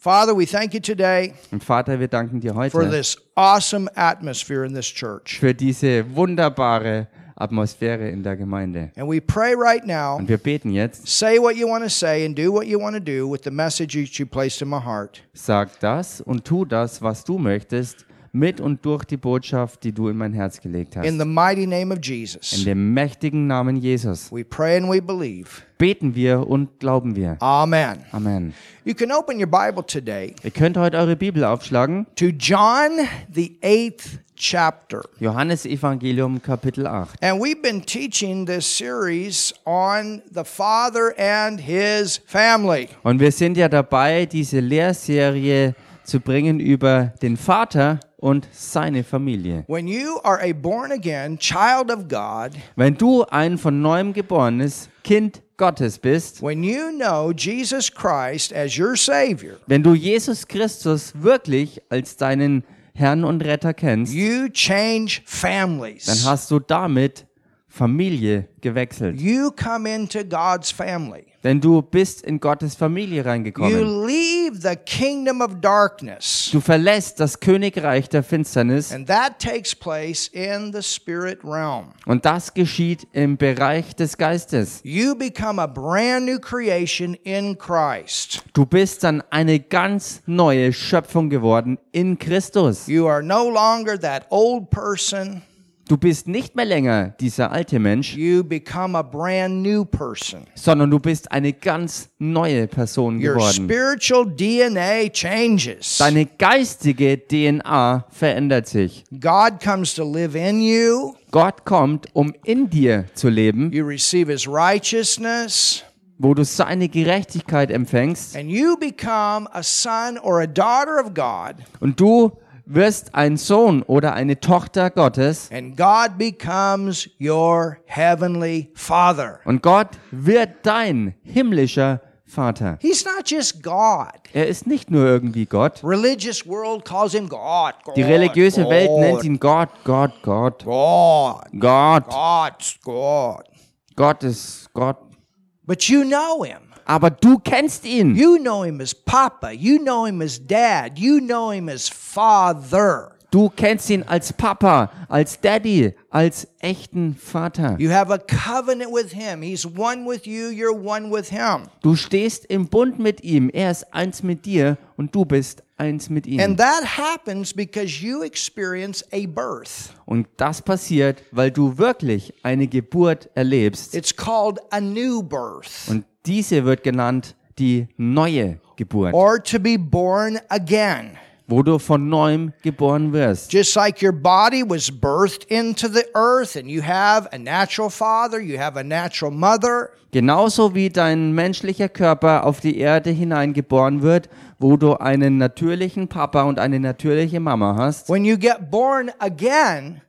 Father, we thank you today Und Vater, wir danken dir for heute this awesome atmosphere in this church. für diese wunderbare Atmosphäre in der Gemeinde. And we pray right now, Und wir beten jetzt, say what you want to say and do what you want to do with the message that you placed in my heart. sag das und tu das, was du möchtest, mit und durch die Botschaft, die du in mein Herz gelegt In hast. the mighty name of In Jesus, dem mächtigen Namen Jesus we pray and we believe. beten wir und glauben wir. Amen. Amen. You can open your Bible today Ihr könnt heute eure Bibel aufschlagen. to John, the eighth chapter. Johannes Evangelium Kapitel 8. And we've been teaching this series on the Father and His family. Und wir sind ja dabei, diese Lehrserie zu bringen über den Vater und seine Familie. When you are a born again child of God, Wenn du ein von neuem geborenes Kind Gottes bist, when you know Jesus Christ as your Savior, wenn du Jesus Christus wirklich als deinen Herrn und Retter kennst, you change dann hast du damit Familie gewechselt. You come into God's family. Denn du bist in Gottes Familie You reingekommen. leave the kingdom of darkness. Du verlässt das Königreich der Finsternis And that takes place in the spirit realm. und das geschieht im Bereich des Geistes. You become a brand new creation in Christ. Du bist dann eine ganz neue Schöpfung geworden in Christus. You are no longer that old person. Du bist nicht mehr länger dieser alte Mensch, You become a brand new person. sondern du bist eine ganz neue Person Your geworden. spiritual DNA changes. Deine geistige DNA verändert sich. God comes to live in you. Gott kommt, um in dir zu leben, You receive his righteousness. wo du seine Gerechtigkeit empfängst And you become a son or a daughter of God. und du wirst ein Sohn oder eine Tochter Gottes And God becomes your heavenly father. und Gott wird dein himmlischer Vater. He's not just God. Er ist nicht nur irgendwie Gott. Religious world calls him God. God Die religiöse God, Welt nennt ihn Gott, Gott, Gott, God. Gott. God. Gott ist Gott. But you know him. Aber du kennst ihn. You know him as Papa. You know him as Dad. You know him as Father. Du kennst ihn als Papa, als Daddy, als echten Vater. You have a covenant with him. He's one with you. You're one with him. Du stehst im Bund mit ihm. Er ist eins mit dir und du bist eins mit ihm. And that happens because you experience a birth. Und das passiert, weil du wirklich eine Geburt erlebst. It's called a new birth Und diese wird genannt die neue Geburt, or to be born again. wo du von neuem geboren wirst. Just like your body was birthed into the earth and you have a natural father, you have a natural mother. Genauso wie dein menschlicher Körper auf die Erde hineingeboren wird, wo du einen natürlichen Papa und eine natürliche Mama hast. When you get born again,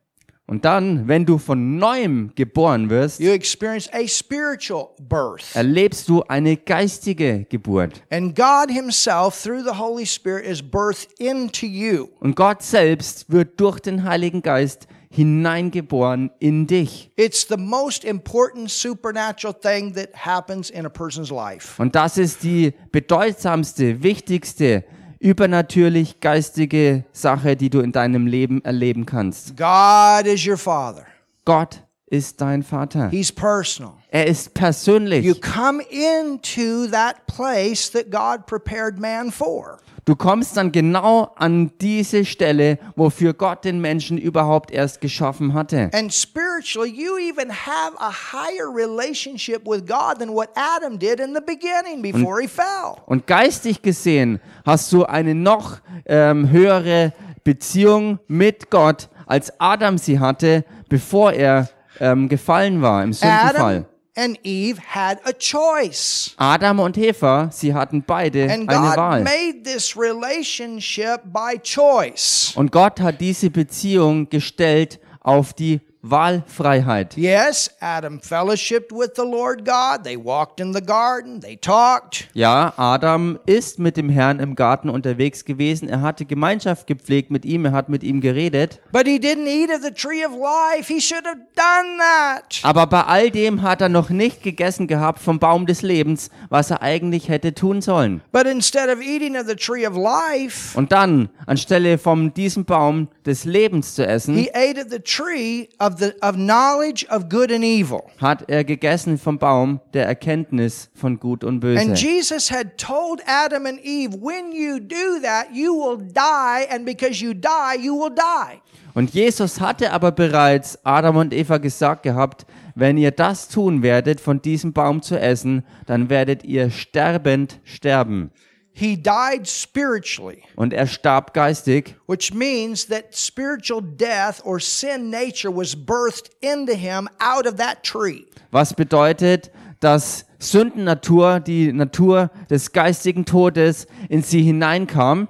Und dann, wenn du von neuem geboren wirst, you experience a spiritual birth. erlebst du eine geistige Geburt. And God Himself, through the Holy Spirit, is birthed into you. Und Gott selbst wird durch den Heiligen Geist hineingeboren in dich. It's the most important supernatural thing that happens in a person's life. Und das ist die bedeutsamste, wichtigste, übernatürlich geistige Sache, die du in deinem Leben erleben kannst. God is your Father, Gott ist dein Vater. He's personal. Er ist You persönlich. come into that place that God prepared man for. Du kommst dann genau an diese Stelle, wofür Gott den Menschen überhaupt erst geschaffen hatte. And spiritually, you even have a higher relationship with God than what Adam did in the beginning before he fell. Und geistig gesehen hast du eine noch ähm, höhere Beziehung mit Gott, als Adam sie hatte, bevor er ähm, gefallen war im Sündenfall. Adam and Eve had a choice. Adam und Eva, sie hatten beide And eine God Wahl. made this relationship by choice. Und Gott hat diese Beziehung gestellt auf die Wahlfreiheit. Yes, Adam fellowshipped with the Lord God. They walked in the garden. They talked. Ja, Adam ist mit dem Herrn im Garten unterwegs gewesen. Er hatte Gemeinschaft gepflegt mit ihm, er hat mit ihm geredet. But he didn't eat of the tree of life. He should have done that. Aber bei all dem hat er noch nicht gegessen gehabt vom Baum des Lebens, was er eigentlich hätte tun sollen. But instead of eating of the tree of life, Und dann, anstelle von diesem Baum des Lebens zu essen, he ate of the tree of the of knowledge of good and evil. hat er gegessen vom Baum der Erkenntnis von Gut und And Böse. Jesus had told Adam and Eve, when you do that, you will die, and because you die, you will die. Und Jesus hatte aber bereits Adam und Eva gesagt gehabt, wenn ihr das tun werdet, von diesem Baum zu essen, dann werdet ihr sterbend sterben. He died spiritually, Und er starb geistig, which means that spiritual death or sin nature was birthed into him out of that tree. was bedeutet, dass Sündennatur, die Natur des geistigen Todes in sie hineinkam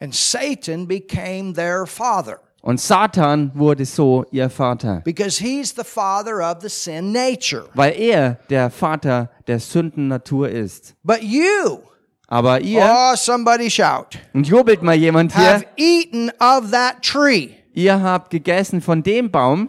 And Satan became their father und Satan wurde so ihr Vater, because he's the father of the sin nature. weil er der Vater der Sündennatur ist. But you, Aber ihr, oh, somebody shout, und jubelt mal jemand hier, have eaten of that tree. ihr habt gegessen von dem Baum,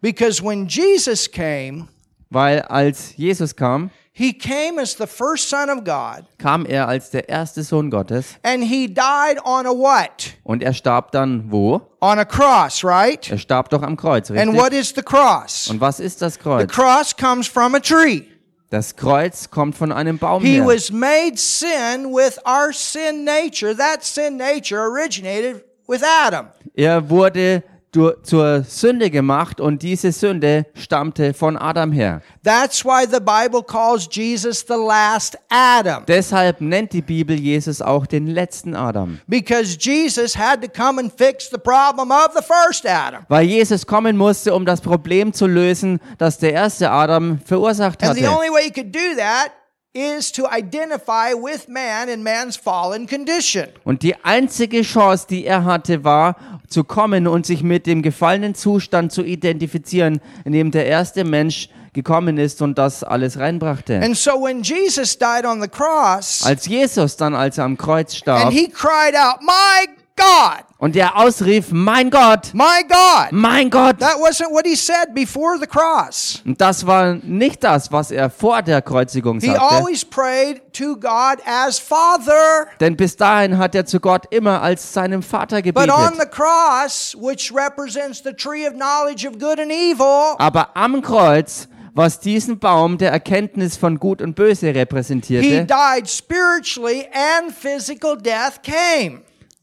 Because when Jesus came, weil als Jesus kam, he came as the first son of God kam er als der erste Sohn Gottes and he died on a what? und er starb dann wo? On a cross, right? Er starb doch am Kreuz, And richtig? what is the cross? Und was ist das The Kreuz? cross comes from a tree. Das Kreuz kommt von einem Baum He her. was made sin with our sin nature. That sin nature originated with Adam. Er wurde zur Sünde gemacht und diese Sünde stammte von Adam her. That's why the Bible calls Jesus the last Adam. Deshalb nennt die Bibel Jesus auch den letzten Adam. Because Jesus had to come and fix the problem of the first Adam. Weil Jesus kommen musste, um das Problem zu lösen, das der erste Adam verursacht And the hatte. only way he could do that is to identify with man in man's fallen condition. Und die einzige Chance, die er hatte, war zu kommen und sich mit dem gefallenen Zustand zu identifizieren, in dem der erste Mensch gekommen ist und das alles reinbrachte. And so when Jesus died on the cross Als Jesus dann, als er am Kreuz and starb he cried out, My God, und er ausrief, mein Gott, my God. mein Gott, That wasn't what he said before the cross. Und das war nicht das, was er vor der Kreuzigung He sagte. always prayed to God as Father. Denn bis dahin hat er zu Gott immer als seinem Vater But on gebetet. the cross, which represents the tree of knowledge of good and evil, Aber am Kreuz, was diesen Baum der Erkenntnis von Gut und Böse he repräsentierte, died spiritually and physical death came.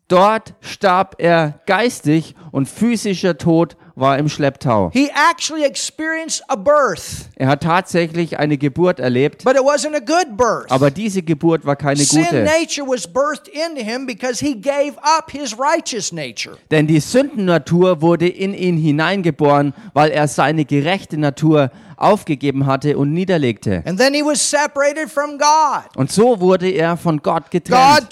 Dort starb er geistig und physischer Tod war im Schlepptau. He actually experienced a birth, Er hat tatsächlich eine Geburt erlebt, but it wasn't a good birth. aber diese Geburt war keine Sin gute. nature was birthed into him because he gave up his righteous nature. Denn die Sündennatur wurde in ihn hineingeboren, weil er seine gerechte Natur aufgegeben hatte und niederlegte. Und so wurde er von Gott getrennt.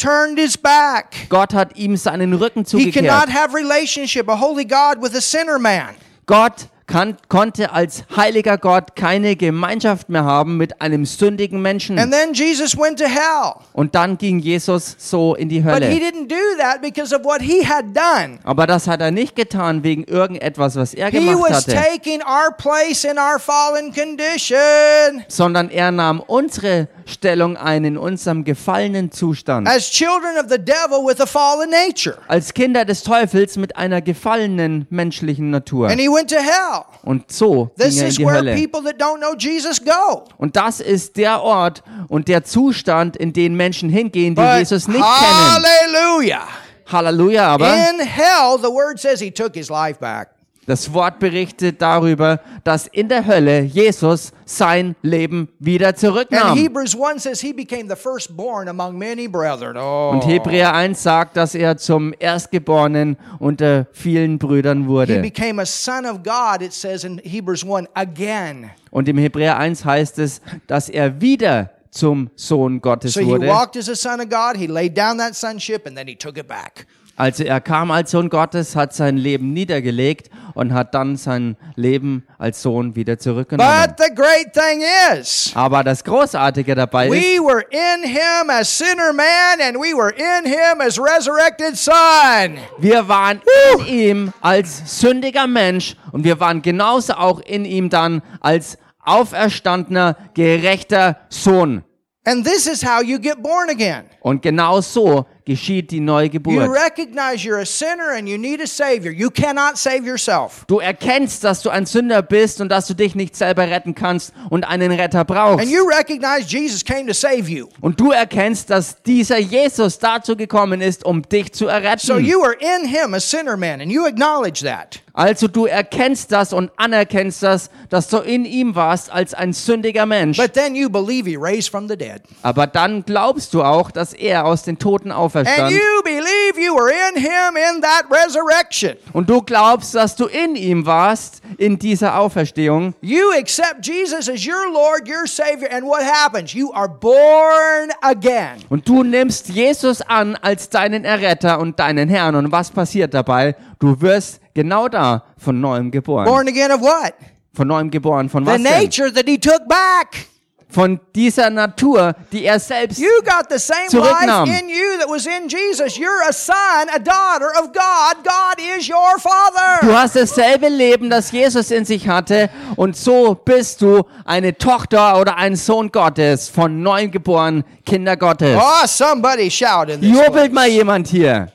Gott hat ihm seinen Rücken He cannot zugekehrt. have relationship, a holy God with a sinner man. Gott kann, konnte als heiliger Gott keine Gemeinschaft mehr haben mit einem sündigen Menschen. And then Jesus went to hell. Und dann ging Jesus so in die But he Hölle. didn't do that because of what he had done. Aber das hat er nicht getan wegen irgendetwas, was er He gemacht was hatte, taking our place in our fallen condition. sondern er nahm unsere Stellung ein in unserem gefallenen Zustand. As children of the devil with a fallen nature. Als Kinder des Teufels mit einer gefallenen menschlichen Natur. And he went to hell. Und so This ging er in is die where Hölle. people that don't know Jesus go. Und das ist der Ort und der Zustand, in den Menschen hingehen, die But Jesus nicht kennen. hallelujah. Halleluja, aber In hell, the word says he took his life back. Das Wort berichtet darüber, dass in der Hölle Jesus sein Leben wieder zurücknahm. Hebrews 1 says he became the firstborn among many brethren. Oh. Und Hebräer 1 sagt, dass er zum Erstgeborenen unter vielen Brüdern He wurde. became a son of God, it says in Hebrews 1, again. Und im Hebräer 1 heißt es, dass er wieder zum Sohn Gottes So he wurde. walked as a son of God, he laid down that sonship, and then he took it back. Also er kam als Sohn Gottes, hat sein Leben niedergelegt und hat dann sein Leben als Sohn wieder zurückgenommen. But the great thing is, Aber das Großartige dabei ist, we were in him as sinner man, and we were in him as resurrected son. wir waren in ihm als sündiger Mensch und wir waren genauso auch in ihm dann als auferstandener, gerechter Sohn. And this is how you get born again. Und genau so geschieht die You Neugeburt. recognize you're a sinner and you need a Savior. You cannot save yourself. Du erkennst, dass du ein Sünder bist und dass du dich nicht selber retten kannst und einen Retter brauchst. And you recognize Jesus came to save you. Und du erkennst, dass dieser Jesus dazu gekommen ist, um dich zu So erretten. you are in him, a sinner man, and you acknowledge that. Also du erkennst das und anerkennst das, dass du in ihm warst als ein sündiger Mensch. But then you believe he raised from the dead. Aber dann glaubst du auch, dass er aus den Toten And auferstand. you believe you were in him in that resurrection. Und du glaubst, dass du in ihm warst, in dieser Auferstehung. You accept Jesus as your Lord, your Savior, and what happens? You are born again. Und du nimmst Jesus an als deinen Erretter und deinen Herrn. Und was passiert dabei? Du wirst genau da von neuem geboren. Born again of what? Von neuem geboren. Von The was denn? nature that he took back. Von dieser Natur, die er selbst You got the same Zurücknahm. life in you that was in Jesus. You're a son, a daughter of God. God is your Father. Du hast dasselbe Leben, das Jesus in sich hatte, und so bist du eine Tochter oder ein Sohn Gottes, von neuem geboren, Kinder Gottes. Oh, somebody shout in this Jubelt place. mal jemand hier.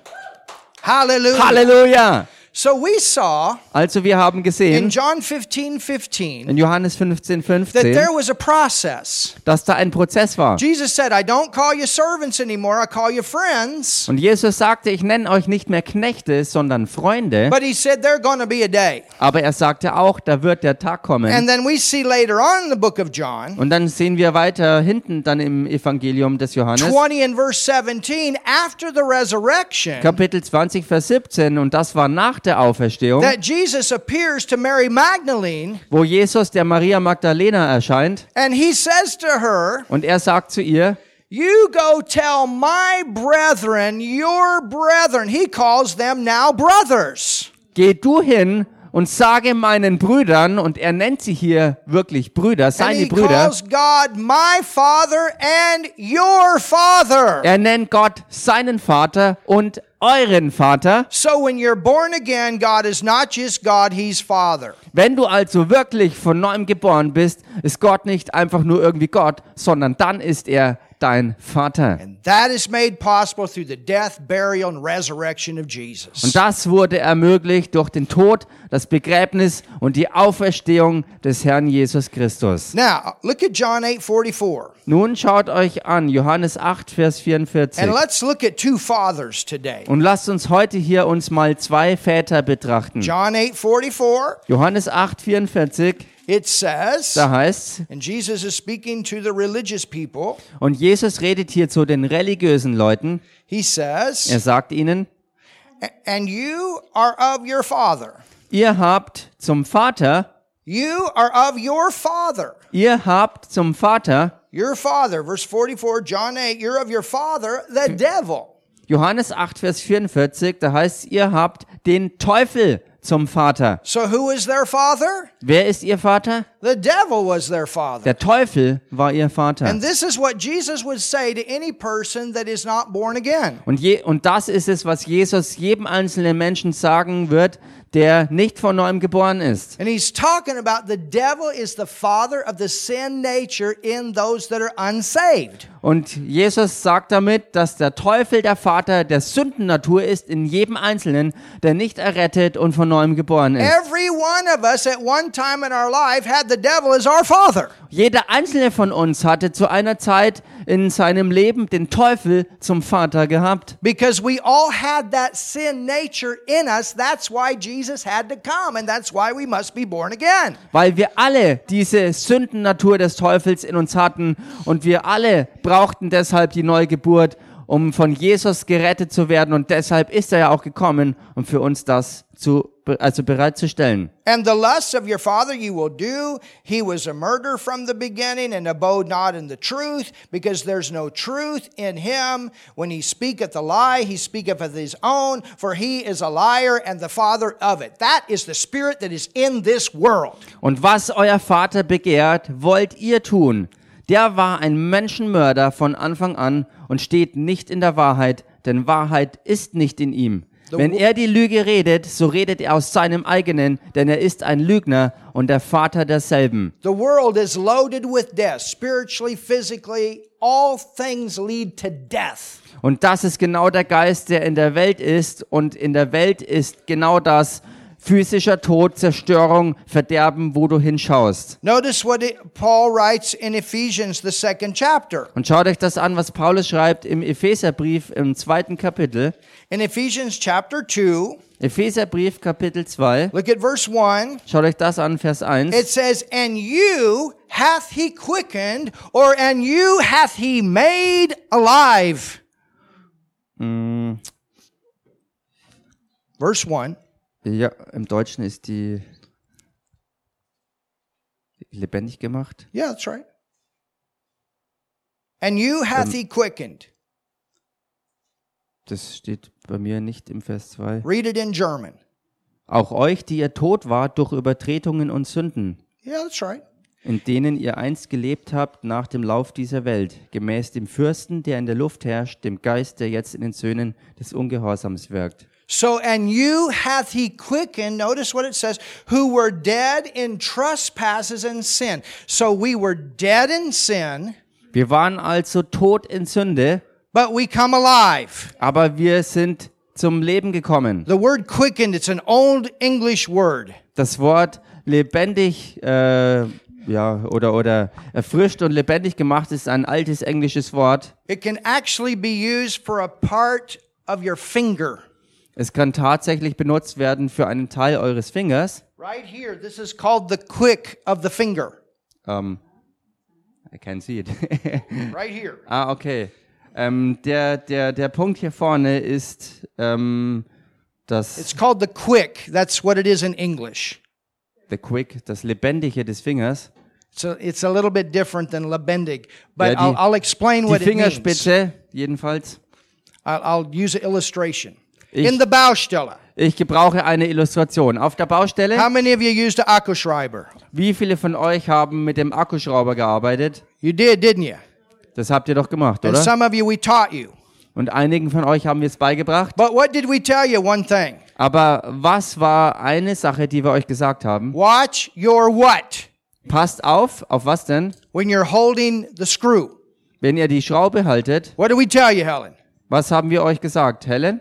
Hallelujah. Halleluja. So we saw Also wir haben in gesehen John 15, 15 in Johannes 15, that 15, there was a process. dass da ein Prozess war. Jesus said, I don't call you servants anymore, I call you friends. Und Jesus sagte, ich nenne euch nicht mehr Knechte, sondern Freunde. But he said, there's going to be a day. Aber er sagte auch, da wird der Tag kommen. And then we see later on in the book of John, Und dann sehen wir weiter hinten dann im Evangelium des Johannes, 20 and verse 17, after the resurrection, Kapitel 20, Vers 17, und das war nach der Auferstehung, that Jesus appears to Mary Magdalene wo Jesus der Maria Magdalena erscheint and he says to her, und er sagt zu ihr, You go tell my brethren, your brethren. He calls them now brothers. geh du hin und sage meinen Brüdern, und er nennt sie hier wirklich Brüder, seine Brüder, calls God my father and your father. er nennt Gott seinen Vater und euren Vater. So when you're born again, God is not just God, He's Father. Wenn du also wirklich von neuem geboren bist, ist Gott nicht einfach nur irgendwie Gott, sondern dann ist er dein Vater. Und das wurde ermöglicht durch den Tod, das Begräbnis und die Auferstehung des Herrn Jesus Christus. Now, look at John 8 44. Nun schaut euch an, Johannes 8, Vers 44. And let's look at two fathers today. Und lasst uns heute hier uns mal zwei Väter betrachten. John 8 44, Johannes 8, 44, it says, da heißt and Jesus is speaking to the religious people. und Jesus redet hier zu den religiösen Leuten. He says, Er sagt ihnen, And you are of your father. ihr habt zum Vater, You are of your father. ihr habt zum Vater, Your father, verse 44, John 8, you're of your father, the devil. Johannes 8, Vers 44, da heißt, ihr habt den Teufel zum Vater. So who is their father? Wer ist ihr Vater? The devil was their father. Der Teufel war ihr Vater. And this is what Jesus would say to any person that is not born again. Und, je, und das ist es, was Jesus jedem einzelnen Menschen sagen wird, der nicht von neuem geboren ist. And he's talking about the devil is the father of the sin nature in those that are unsaved. Und Jesus sagt damit, dass der Teufel der Vater der Sündennatur ist in jedem Einzelnen, der nicht errettet und von neuem geboren ist. Every one of us at one time in our life had the devil as our father. Jeder einzelne von uns hatte zu einer Zeit in seinem Leben den Teufel zum Vater gehabt. Because we all had that sin nature in us. That's why Jesus had to come, and that's why we must be born again. Weil wir alle diese Sündennatur des Teufels in uns hatten und wir alle brauchten deshalb die Neugeburt um von Jesus gerettet zu werden. Und deshalb ist er ja auch gekommen, um für uns das zu, also bereitzustellen. And the lusts of your father you will do. He was a murderer from the beginning and abode not in the truth, because there's no truth in him. When he speaketh a lie, he speaketh of his own, for he is a liar and the father of it. That is the spirit that is in this world. Und was euer Vater begehrt, wollt ihr tun. Der war ein Menschenmörder von Anfang an und steht nicht in der Wahrheit, denn Wahrheit ist nicht in ihm. Wenn er die Lüge redet, so redet er aus seinem eigenen, denn er ist ein Lügner und der Vater derselben. The world is loaded with death, spiritually, physically. All things lead to death. Und das ist genau der Geist, der in der Welt ist. Und in der Welt ist genau das physischer Tod, Zerstörung, Verderben, wo du hinschaust. Notice what Paul writes in Ephesians, the second chapter. Und schaut euch das an, was Paulus schreibt im Epheserbrief im zweiten Kapitel. In Ephesians chapter 2, Epheserbrief Kapitel 2. look at verse 1. Schaut euch das an, Vers 1. It says, And you hath he quickened, or and you hath he made alive. Verse 1. Ja, im Deutschen ist die lebendig gemacht. Yeah, that's right. And you hath he quickened. Das steht bei mir nicht im Vers 2. Read it in German. Auch euch, die ihr tot wart durch Übertretungen und Sünden, Yeah, that's right. in denen ihr einst gelebt habt nach dem Lauf dieser Welt, gemäß dem Fürsten, der in der Luft herrscht, dem Geist, der jetzt in den Söhnen des Ungehorsams wirkt. So, and you hath he quickened, notice what it says, who were dead in trespasses and sin. So we were dead in sin, Wir waren also tot in Sünde, but we come alive. aber wir sind zum Leben gekommen. The word quickened, it's an old English word. Das Wort lebendig, äh, ja, oder, oder erfrischt und lebendig gemacht ist ein altes englisches Wort. It can actually be used for a part of your finger. Es kann tatsächlich benutzt werden für einen Teil eures Fingers. Right here, this is called the quick of the finger. Ähm, I can't see it. Right here. ah, okay. Ähm, der, der, der Punkt hier vorne ist ähm, das It's called the quick. That's what it is in English. the quick, das Lebendige des Fingers. So it's a little bit different than lebendig, but Ja, die- I'll, I'll explain Die what it means. Fingerspitze, jedenfalls. I'll, I'll use an illustration. Ich- in the Baustelle, Ich gebrauche eine Illustration. Auf der Baustelle, how many of you used the Akkuschreiber? wie viele von euch haben mit dem Akkuschrauber gearbeitet? You did, didn't you? Das habt ihr doch gemacht, And oder? some of you we taught you. Und einigen von euch haben wir es beigebracht. But what did we tell you? One thing. Aber was war eine Sache, die wir euch gesagt haben? Watch your what? Passt auf, auf was denn? When you're holding the screw. Wenn ihr die Schraube haltet, What did we tell you, Helen? was haben wir euch gesagt, Helen?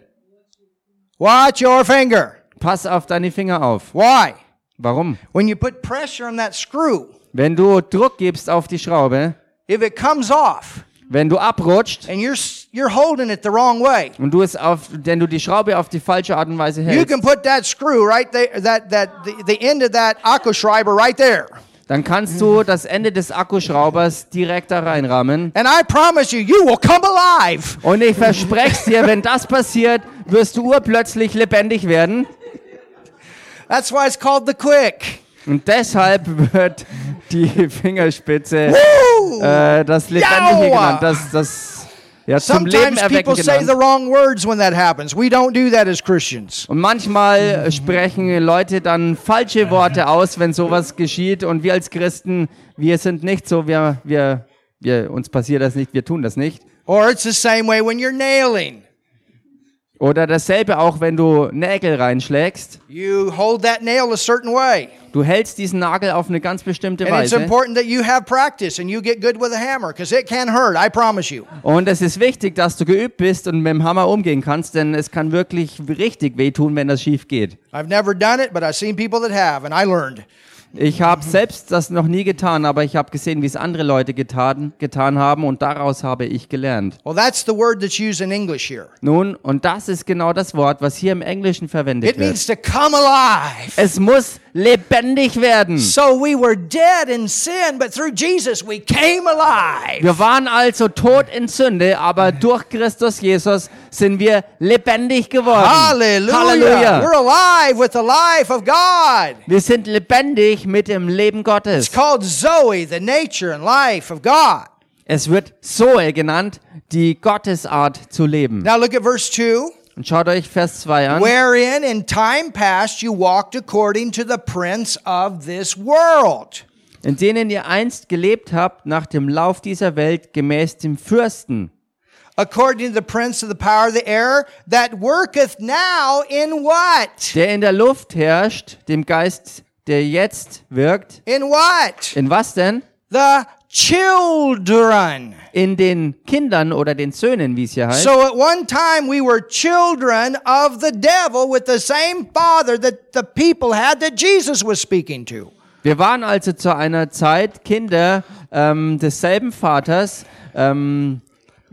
Watch your finger. Pass auf deine Finger auf. Why? Warum? When you put pressure on that screw, Wenn du Druck gibst auf die Schraube, if it comes off wenn du abrutscht and you're you're holding it the wrong way, und du es auf, denn du die Schraube auf die falsche Art und Weise hältst, you can put that screw right there, that that the, the end of that Akkuschreiber right there. Dann kannst du das Ende des Akkuschraubers direkt da reinrammen. And I promise you, you will come alive. Und ich verspreche dir, wenn das passiert, wirst du urplötzlich lebendig werden. That's why it's called the quick. Und deshalb wird die Fingerspitze äh, das Lebendige genannt, das, das ja, zum Leben Sometimes erwecken people say the genannt. wrong words when that happens. We don't do that as Christians. Und manchmal äh, sprechen Leute dann falsche Worte aus, wenn sowas geschieht. Und wir als Christen, wir sind nicht so, wir, wir, wir, uns passiert das nicht, wir tun das nicht. Or it's the same way when you're nailing. Oder dasselbe auch, wenn du Nägel reinschlägst. You hold that nail a certain way. Du hältst diesen Nagel auf eine ganz bestimmte Weise. Und es ist wichtig, dass du geübt bist und mit dem Hammer umgehen kannst, denn es kann wirklich richtig wehtun, wenn das schief geht. I've never done it, but I've seen people that have, and I learned. Ich habe selbst das noch nie getan, aber ich habe gesehen, wie es andere Leute getan, getan haben und daraus habe ich gelernt. Well, that's the word that's used in English here. Nun, und das ist genau das Wort, was hier im Englischen verwendet It wird. means to come alive. Es muss lebendig werden. So we were dead in sin, but through Jesus we came alive. Wir waren also tot in Sünde, aber durch Christus Jesus sind wir lebendig geworden. Hallelujah. Halleluja. We're alive with the life of God. Wir sind lebendig mit dem Leben It's Gottes. called Zoe, the nature and life of God. Es wird Zoe genannt, die Gottesart zu leben. Now look at verse 2. Und schaut euch Vers 2 an. Wherein in time past you walked according to the prince of this world. in denen ihr einst gelebt habt nach dem Lauf dieser Welt gemäß dem Fürsten, According to the prince of the power of the air that worketh now in what? der in der Luft herrscht, dem Geist, der jetzt wirkt. In what? In was denn? The children. In den Kindern oder den Söhnen, wie es hier heißt. So at one time we were children of the devil with the same father that the people had that Jesus was speaking to. Wir waren also zu einer Zeit Kinder ähm, desselben Vaters, ähm,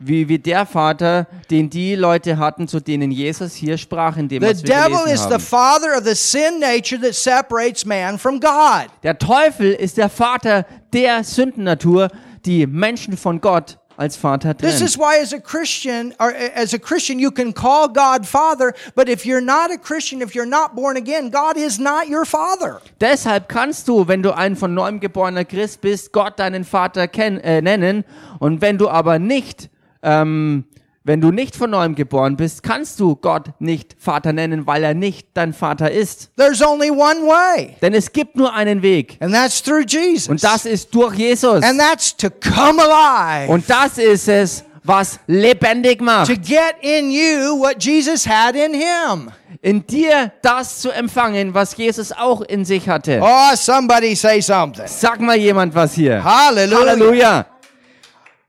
wie, wie der Vater, den die Leute hatten, zu denen Jesus hier sprach, in dem The was wir devil gelesen is the haben. father of the sin nature that separates man from God. Der Teufel ist der Vater der Sündennatur, die Menschen von Gott als Vater This trennt. is why as a Christian or as a Christian you can call God father, but if you're not a Christian, if you're not born again, God is not your father. Deshalb kannst du, wenn du ein von neuem geborener Christ bist, Gott deinen Vater ken äh, nennen. Und wenn du aber nicht, ähm, wenn du nicht von neuem geboren bist, kannst du Gott nicht Vater nennen, weil er nicht dein Vater ist. There's only one way, Denn es gibt nur einen Weg. and that's through Jesus. Und das ist durch Jesus. and that's to come alive. Und das ist es, was lebendig to macht. get in you what Jesus had in him. In dir das zu empfangen, was Jesus auch in sich hatte. Oh, somebody say something. Sag mal jemand was hier. Hallelujah. Halleluja.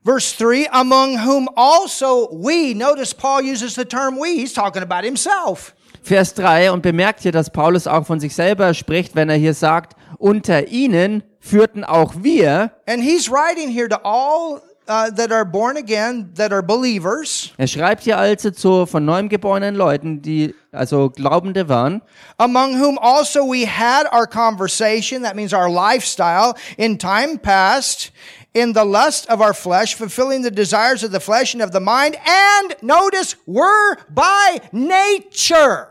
Verse 3 Among whom also we, notice Paul uses the term we, he's talking about himself. Vers 3 und bemerkt hier, dass Paulus auch von sich selber spricht, wenn er hier sagt, unter ihnen führten auch wir. And he's writing here to all uh, that are born again, that are believers, Er schreibt hier also zu von neuem geborenen Leuten, die also Glaubende waren, among whom also we had our conversation, that means our lifestyle, in time past, in the lust of our flesh, fulfilling the desires of the flesh and of the mind, and notice, were by nature.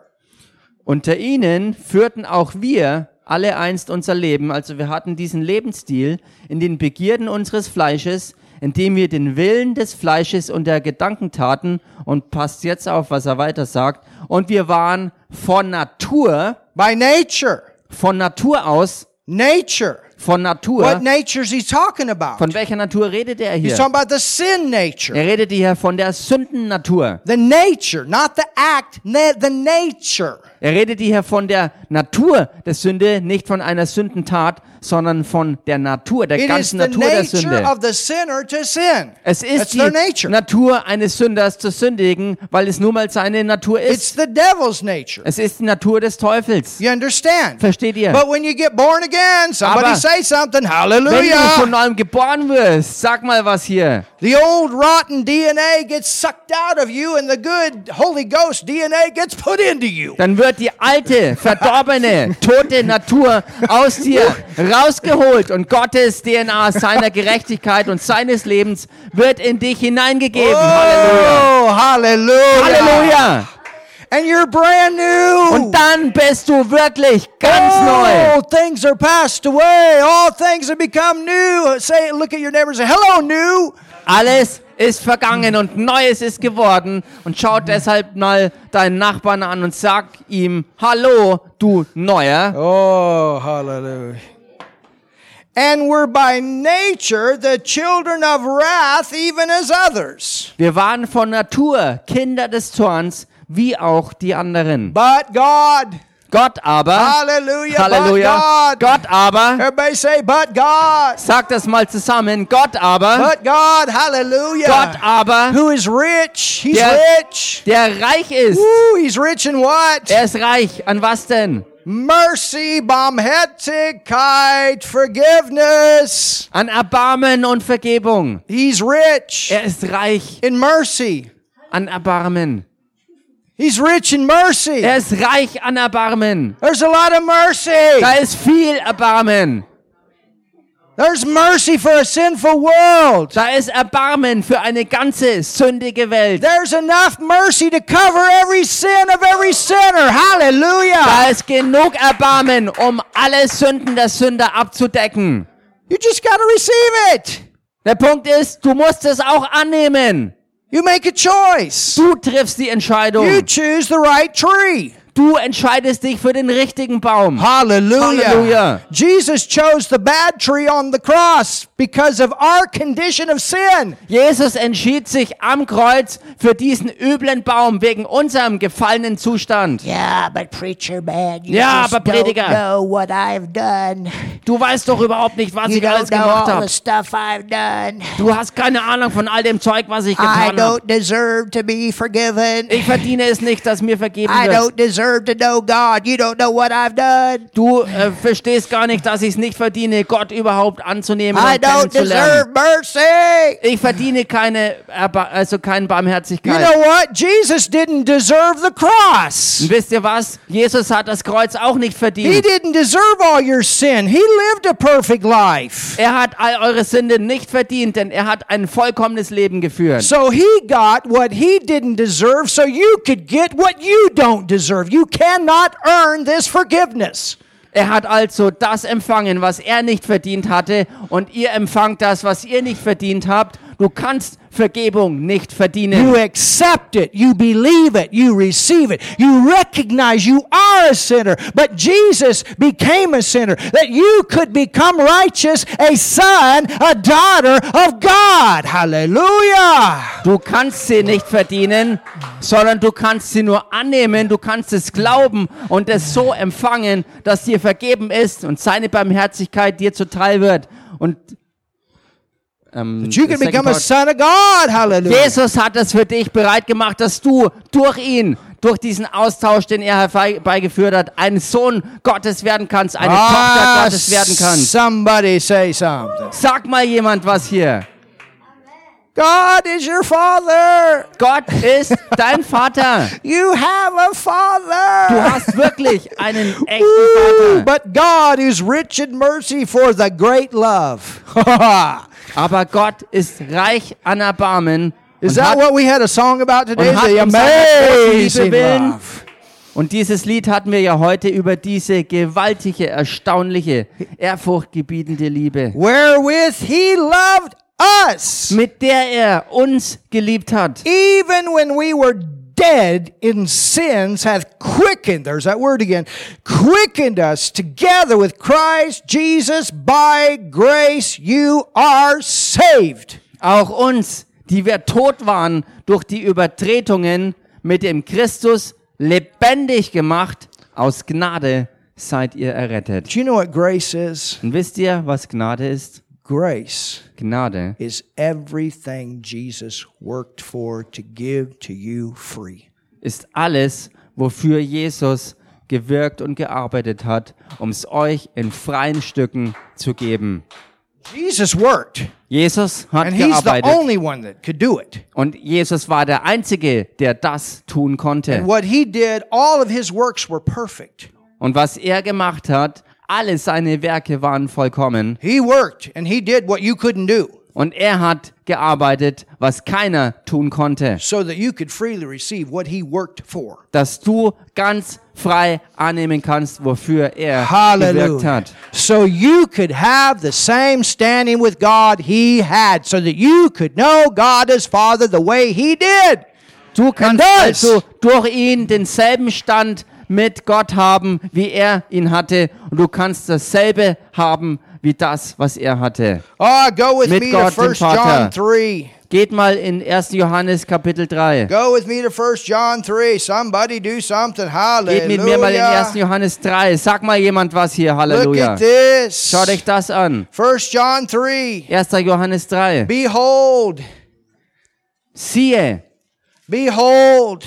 unter ihnen führten auch wir alle einst unser Leben, also wir hatten diesen Lebensstil in den Begierden unseres Fleisches, indem wir den Willen des Fleisches und der Gedanken taten und passt jetzt auf, was er weiter sagt, und wir waren von Natur, By nature. von Natur aus, Nature. Von Natur, What nature is he talking about? von welcher Natur redet er He's talking about the sin nature. Er redet hier von der Sündennatur. The nature, not the act, the nature. Er redet hier von der Natur der Sünde, nicht von einer Sündentat, sondern von der Natur, der It ganzen Natur der Sünde. Es That's ist die their nature. Natur eines Sünders zu sündigen, weil es nun mal seine Natur It's ist. the devil's nature. Es ist die Natur des Teufels. You understand? Versteht ihr? But when you get born again, somebody Aber say something. Wenn du von Hallelujah. neuem geboren wirst, sag mal was hier. The old rotten DNA gets sucked out of you and the good Holy Ghost DNA gets put into you. Dann wird die alte, verdorbene, tote Natur aus dir rausgeholt und Gottes DNA seiner Gerechtigkeit und seines Lebens wird in dich hineingegeben. Halleluja. Oh, hallelujah. Halleluja. And you're brand new. Und dann bist du wirklich ganz neu. Oh, things are passed away. All things have become new. Say, look at your neighbor and say, hello, new. Alles ist vergangen und Neues ist geworden. Und schaut deshalb mal deinen Nachbarn an und sag ihm, hallo, du Neuer. Oh, hallelujah. And we're by nature the children of wrath, even as others. Wir waren von Natur Kinder des Zorns, wie auch die anderen. But God, Gott aber, hallelujah, Halleluja, but God. Gott aber, Everybody say, but God, sag das mal zusammen, Gott aber, but God, hallelujah. Gott aber, Who is rich? He's Der- rich. der reich ist. Woo, he's rich in what? Er ist reich. An was denn? Mercy, Barmherzigkeit, forgiveness. An Erbarmen und Vergebung. He's rich Er ist reich in mercy. an Erbarmen. He's rich in mercy. Er ist reich an Erbarmen. There's a lot of mercy. Da ist viel Erbarmen. There's mercy for a sinful world. Da ist Erbarmen für eine ganze sündige Welt. There's enough mercy to cover every sin of every sinner. Hallelujah. Da ist genug Erbarmen, um alle Sünden der Sünder abzudecken. You just got to receive it. Der Punkt ist, du musst es auch annehmen. You make a choice. Du triffst die Entscheidung. You choose the right tree. Du entscheidest dich für den richtigen Baum. Hallelujah. Hallelujah. Jesus chose the bad tree on the cross because of our condition of sin. Jesus entschied sich am Kreuz für diesen üblen Baum wegen unserem gefallenen Zustand. Yeah, but preacher man, you Ja, aber don't Prediger. know what I've done. Du weißt doch überhaupt nicht, was You ich alles gemacht habe. Du hast keine Ahnung von all dem Zeug, was ich getan habe. Ich verdiene es nicht, dass mir vergeben wird. Don't deserve to know God. You don't know what I've done. Du äh, verstehst gar nicht, dass ich es nicht verdiene, Gott überhaupt anzunehmen I und don't deserve mercy. Ich verdiene keine, Erba also keine You Barmherzigkeit. know what? Jesus didn't deserve the cross. Und wisst ihr was? Jesus hat das Kreuz auch nicht He verdient. didn't deserve all your sin. He lived a perfect life. Er hat all eure Sünde nicht verdient, denn er hat ein vollkommenes Leben geführt. So he got what he didn't deserve so you could get what you don't deserve. You cannot earn this forgiveness. Er hat also das empfangen, was er nicht verdient hatte, und ihr empfangt das, was ihr nicht verdient habt. Du kannst Vergebung nicht verdienen. You accept it. You believe it. You receive it. You recognize you are a sinner. But Jesus became a sinner that you could become righteous, a son, a daughter of God. Hallelujah. Du kannst sie nicht verdienen, sondern du kannst sie nur annehmen, du kannst es glauben und es so empfangen, dass dir vergeben ist und seine Barmherzigkeit dir zuteil wird. Und ähm, You can the second become a part- son of God. Hallelujah. Jesus hat es für dich bereit gemacht, dass du durch ihn, durch diesen Austausch, den er herbeigeführt hat, ein Sohn Gottes werden kannst, eine Tochter Ah, Gottes werden kannst. somebody say something. Sag mal jemand was hier. God is your father. Gott ist dein Vater. You have a Du father. hast wirklich einen echten Vater. but God is rich in mercy for the great love. Aber Gott ist reich an Erbarmen. is und that hat, what we had a song about today? The amazing love. Und dieses Lied hatten wir ja heute über diese gewaltige, erstaunliche, ehrfurchtgebietende Liebe, Wherewith he loved us, mit der er uns geliebt hat. even when we were dead in sins, hath quickened, there's that word again, quickened us together with Christ Jesus. By grace you are saved. Auch uns, die wir tot waren durch die Übertretungen, mit dem Christus lebendig gemacht, aus Gnade seid ihr errettet. Do you know what grace is? Und wisst ihr, was Gnade ist? Grace Gnade is everything Jesus worked for to give to you free. ist alles, wofür Jesus gewirkt und gearbeitet hat, um es euch in freien Stücken zu geben. Jesus worked, Jesus hat and he's the gearbeitet only one that could do it. und Jesus war der Einzige, der das tun konnte. And what he did, all of his works were perfect. Und was er gemacht hat, alle seine Werke waren vollkommen He worked and he did what you couldn't do und er hat gearbeitet, was keiner tun konnte, so that you could freely receive what he worked for. dass du ganz frei annehmen kannst, wofür er gewirkt Hallelujah. hat. So you could have the same standing with God he had, so that you could know God as Father the way he did. Du kannst also durch ihn denselben Stand mit Gott haben, wie er ihn hatte. Und du kannst dasselbe haben wie das, was er hatte. Oh, go with Mit me Gott, to dem 1 John Vater. 3. Geht mal in 1. Johannes Kapitel 3. Go with me to 1 John 3. Somebody do something. Geht mit mir mal in 1. Hallelujah. Johannes 3. Sag mal jemand was hier. Look Halleluja. at this. Schaut euch das an. 1 John 3. 1. Johannes 3. Behold, Siehe, behold.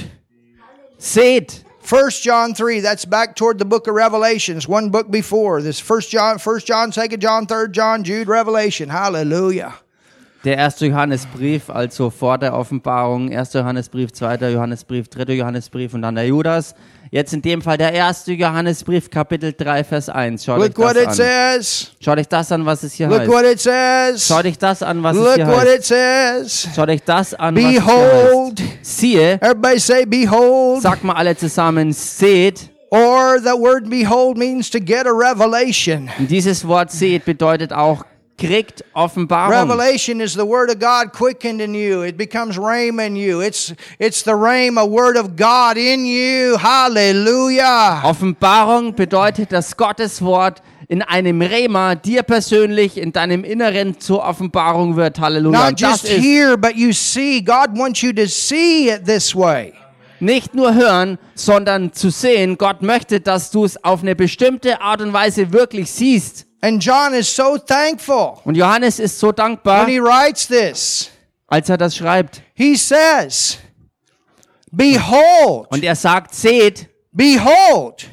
seht. 1 John 3, that's back toward the book of Revelations, one book before. This 1 John, 1 John, 2 John, 3 John, Jude, Revelation. Hallelujah. Der erste Johannesbrief, also vor der Offenbarung, erster Johannesbrief, zweiter Johannesbrief, dritter Johannesbrief und dann der Judas. Jetzt in dem Fall der erste Johannesbrief, Kapitel 3, Vers 1. Schaut Look euch what it das an. says. Schaut euch das an, was es hier Look heißt. what it says. Schaut euch das an, was es Look hier what heißt. it says. Schaut euch das an, was es hier Behold. heißt. Siehe, Everybody say behold. sagt mal alle zusammen, seht. Or the word behold means to get a revelation. Und dieses Wort seht bedeutet auch, kriegt Offenbarung. Revelation is the word of God quickened in you. It becomes rhema in you. It's it's the rhema word of God in you. Hallelujah. Offenbarung bedeutet, dass Gottes Wort in einem Rema dir persönlich in deinem Inneren zur Offenbarung wird. Halleluja. Not das just hear, but you see. God wants you to see it this way. nicht nur hören, sondern zu sehen. Gott möchte, dass du es auf eine bestimmte Art und Weise wirklich siehst. And John is so thankful Und Johannes ist so dankbar, when he writes this. als er das schreibt. He says, Behold, Und er sagt, seht, behold,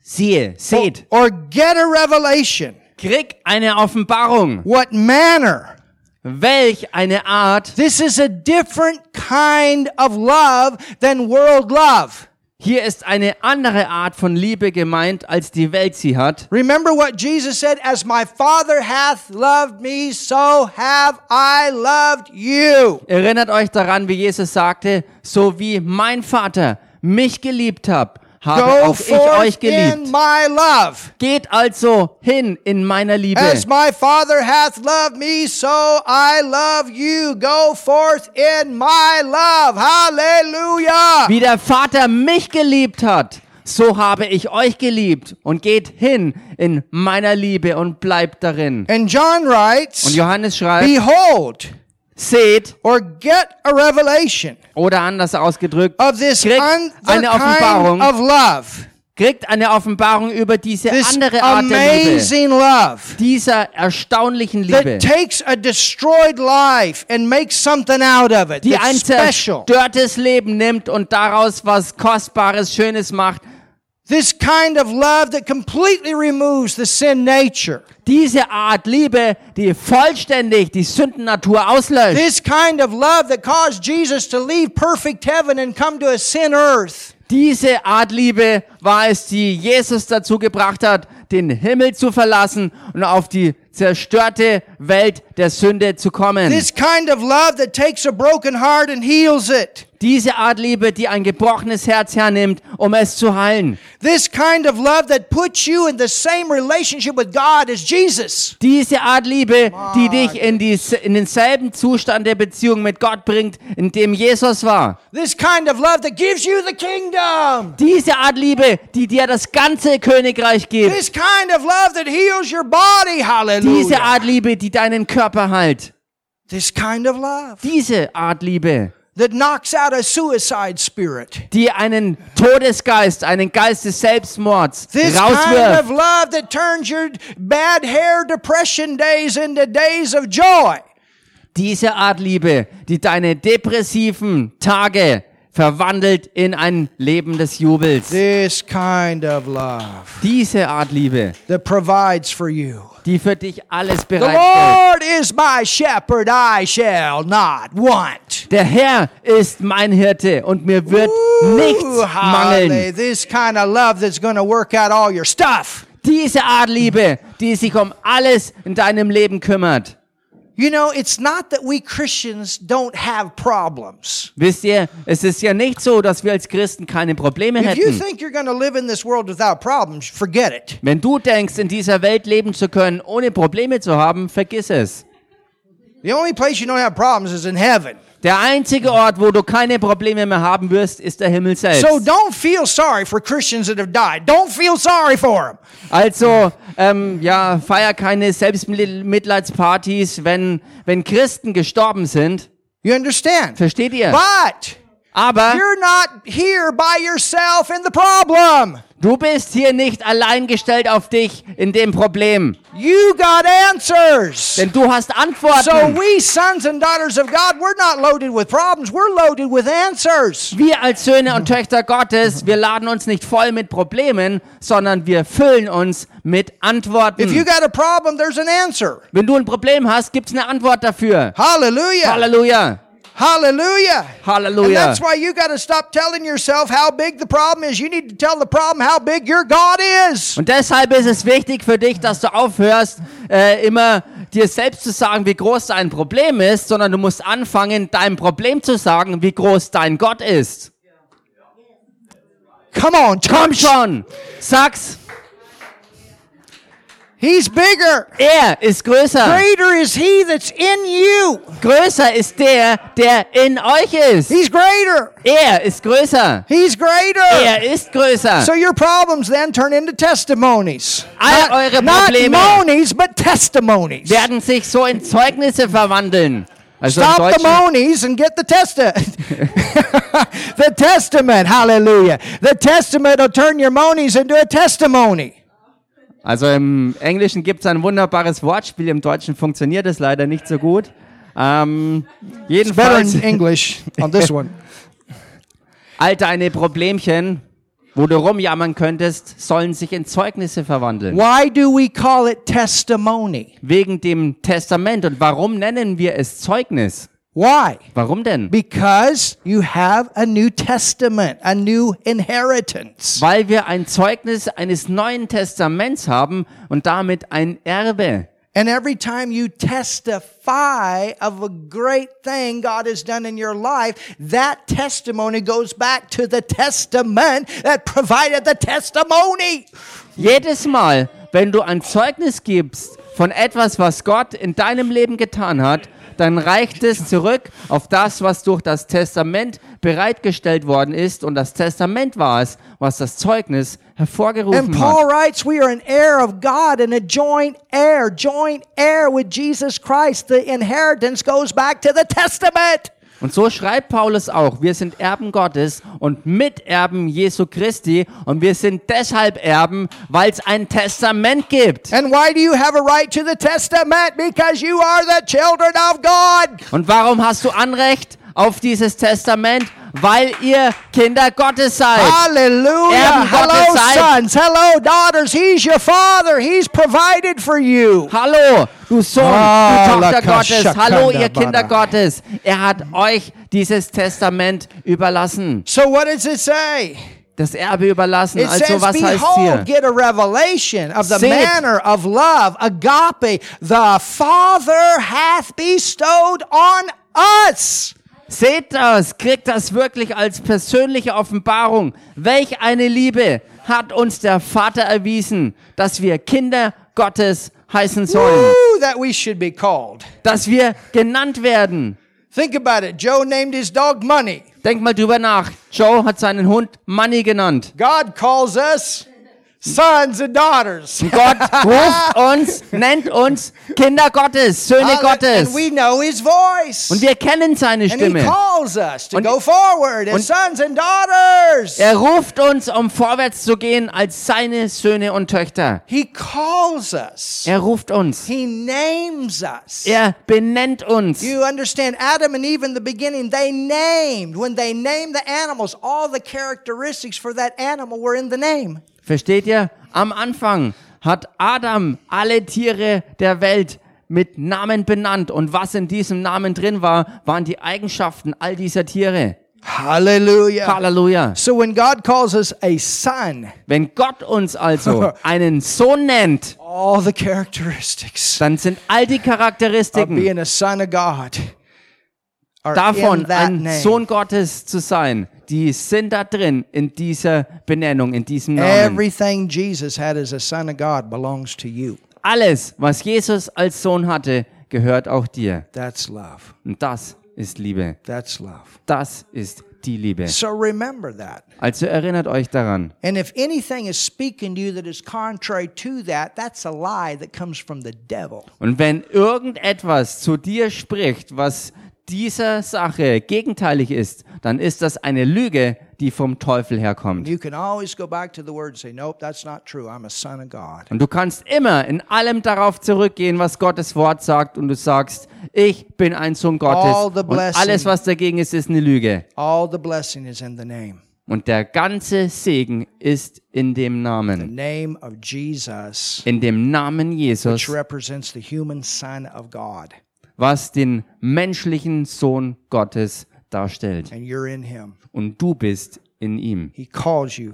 siehe, seht, or get a revelation. krieg eine Offenbarung. What manner? Welch eine Art. This is a different kind of love than world love. Hier ist eine andere Art von Liebe gemeint, als die Welt sie hat. Remember what Jesus said, As my Father hath loved me, so have I loved you. Erinnert euch daran, wie Jesus sagte, so wie mein Vater mich geliebt hat, habe Go auch ich euch geliebt. my love. Geht also hin in meiner Liebe. As my Father hath loved me, so I love you. Go forth in my love. Hallelujah. Wie der Vater mich geliebt hat, so habe ich euch geliebt und geht hin in meiner Liebe und bleibt darin. And John Und writes, Johannes schreibt, Behold, seht, or get a revelation oder anders ausgedrückt, of this Kriegt eine Offenbarung. of love. kriegt eine Offenbarung über diese This andere Art der Liebe, amazing love. dieser erstaunlichen Liebe, that takes a destroyed life and makes something out of it. die ein zerstörtes Leben nimmt und daraus was Kostbares, Schönes macht. This kind of love that completely removes the sin nature. Diese Art Liebe, die vollständig die Sündennatur auslöscht. This kind of love that caused Jesus to leave perfect heaven and come to a sin earth. Diese Art Liebe war es, die Jesus dazu gebracht hat, den Himmel zu verlassen und auf die zerstörte Welt der Sünde zu kommen. This kind of Diese Art Liebe, die ein gebrochenes Herz hernimmt, um es zu heilen. This kind of love that puts you in the same relationship with God as Jesus. Diese Art Liebe, die dich in, die, in denselben Zustand der Beziehung mit Gott bringt, in dem Jesus war. This kind of love that gives you the kingdom. Diese Art Liebe, die dir das ganze Königreich gibt. This kind of love that heals your body. Diese Hallelujah. Art Liebe, die deinen Körper heilt. This kind of love Diese Art Liebe, that knocks out a suicide spirit. die einen Todesgeist, einen Geist des Selbstmords This kind of rauswirft. love that turns your bad hair depression days into days of joy. Diese Art Liebe, die deine depressiven Tage verwandelt in ein Leben des Jubels. This kind of love Diese Art Liebe, that provides for you. die für dich alles The bereitstellt. Lord is my shepherd, I shall not want. Der Herr ist mein Hirte und mir wird nichts hallelujah. mangeln. This kind of love that's going to work out all your stuff. Diese Art Liebe, die sich um alles in deinem Leben kümmert. You know, it's not that we Christians don't have problems. Wisst ihr, es ist ja nicht so, dass wir als Christen keine Probleme If you hätten. think you're going to live in this world without problems, forget it. Wenn du denkst, in dieser Welt leben zu können, ohne Probleme zu haben, vergiss es. The only place you don't have problems is in heaven. Der einzige Ort, wo du keine Probleme mehr haben wirst, ist der Himmel selbst. So don't feel sorry for Christians that have died. Don't feel sorry for them. Also, ähm, ja, feier keine Selbstmitleidspartys, wenn, wenn Christen gestorben sind. You understand? Versteht ihr? But Aber You're not here by yourself in the problem. du bist hier nicht allein gestellt auf dich in dem Problem, You got answers. denn du hast So Antworten. we sons and daughters of God, we're not loaded with problems. We're loaded with answers. Wir als Söhne und Töchter Gottes, wir laden uns nicht voll mit Problemen, sondern wir füllen uns mit If you Antworten. got a problem, there's an answer. Wenn du ein Problem hast, gibt's eine Antwort dafür. Hallelujah. Halleluja. Hallelujah. And Halleluja. that's why you got to stop telling yourself how big the problem is. You need to tell the problem how big your God is. Und deshalb ist es wichtig für dich, dass du aufhörst, äh, immer dir selbst zu sagen, wie groß dein Problem ist, sondern du musst anfangen, deinem Problem zu sagen, wie groß dein Gott ist. Come on, Komm church. schon, sag's. He's bigger. Er ist größer. Greater is he that's in you. Größer ist der, der in euch ist. He's greater. Er ist größer. He's greater. Er ist größer. So your problems then turn into testimonies. All eure Not Probleme monies, but testimonies. werden sich so in Zeugnisse verwandeln. Also Stop the monies and get the testa the testament. Hallelujah. The testament will turn your monies into a testimony. Also im Englischen gibt es ein wunderbares Wortspiel, im Deutschen funktioniert es leider nicht so gut. Ähm, Better jedenfalls, in English on this one. all deine Problemchen, wo du rumjammern könntest, sollen sich in Zeugnisse verwandeln. Why do we call it testimony? Wegen dem Testament. Und warum nennen wir es Zeugnis? Why? Warum denn? Because you have a New Testament, a new inheritance. Weil wir ein Zeugnis eines Neuen Testaments haben und damit ein Erbe. And every time you testify of a great thing God has done in your life, that testimony goes back to the testament that provided the testimony. Jedes Mal, wenn du ein Zeugnis gibst von etwas, was Gott in deinem Leben getan hat, dann reicht es zurück auf das, was durch das Testament bereitgestellt worden ist. Und das Testament war es, was das Zeugnis And hervorgerufen Paul hat. writes, we are an heir of God and a joint heir, joint heir with Jesus Christ. The inheritance goes back to the testament. Und so schreibt Paulus auch, wir sind Erben Gottes und Miterben Jesu Christi und wir sind deshalb Erben, weil es ein Testament gibt. And why do you have a right to the testament? Because you are the children of God. Und warum hast du Anrecht auf dieses Testament? Weil ihr Kinder Gottes seid. Gottes Hello, seid. sons. Hello, daughters. He's your father. He's provided for you. Hallo, du Sohn, Ah, du Tochter Gottes. Hallo, ihr Kinder. Gottes. Er hat euch dieses Testament überlassen. So, what does it say? Das Erbe überlassen. It Also says, was heißt hier? get a revelation of the Seht. manner of love, agape, the Father hath bestowed on us. Seht das, kriegt das wirklich als persönliche Offenbarung. Welch eine Liebe hat uns der Vater erwiesen, dass wir Kinder Gottes heißen sollen, Woo, that we should be called. dass wir genannt werden. Think about it. Joe named his dog Money. Denk mal drüber nach. Joe hat seinen Hund Money genannt. God calls us sons and daughters. Gott ruft uns, nennt uns Kinder Gottes, Söhne Gottes. And we know his voice. Und wir kennen seine and he Stimme. calls us to Und- go forward as sons and daughters. Er ruft uns, um vorwärts zu gehen als seine Söhne und Töchter. He calls us. Er ruft uns. He names us. Er benennt uns. You understand, Adam and Eve in the beginning, they named. When they named the animals, all the characteristics for that animal were in the name. Versteht ihr? Am Anfang hat Adam alle Tiere der Welt mit Namen benannt. Und was in diesem Namen drin war, waren die Eigenschaften all dieser Tiere. Hallelujah. Halleluja. So when God calls us a son, Wenn Gott uns also einen Sohn nennt, all the characteristics dann sind all die of Charakteristiken being a son of God are davon, ein name. Sohn Gottes zu sein, die sind da drin in dieser Benennung, in diesem Namen. Everything Jesus had as a son of God belongs to you. Alles, was Jesus als Sohn hatte, gehört auch dir. That's love. Und das ist Liebe. That's love. Das ist die Liebe. So remember that. Also erinnert euch daran. And if anything is speaking to you that is contrary to that, that's a lie that comes from the devil. Und wenn irgendetwas zu dir spricht, was dieser Sache gegenteilig ist, dann ist das eine Lüge, die vom Teufel herkommt. Und du kannst immer in allem darauf zurückgehen, was Gottes Wort sagt und du sagst, ich bin ein Sohn Gottes und alles, was dagegen ist, ist eine Lüge. Und der ganze Segen ist in dem Namen, in dem Namen Jesus, was den menschlichen Sohn Gottes darstellt. And you're in him. Und du bist in ihm. He calls you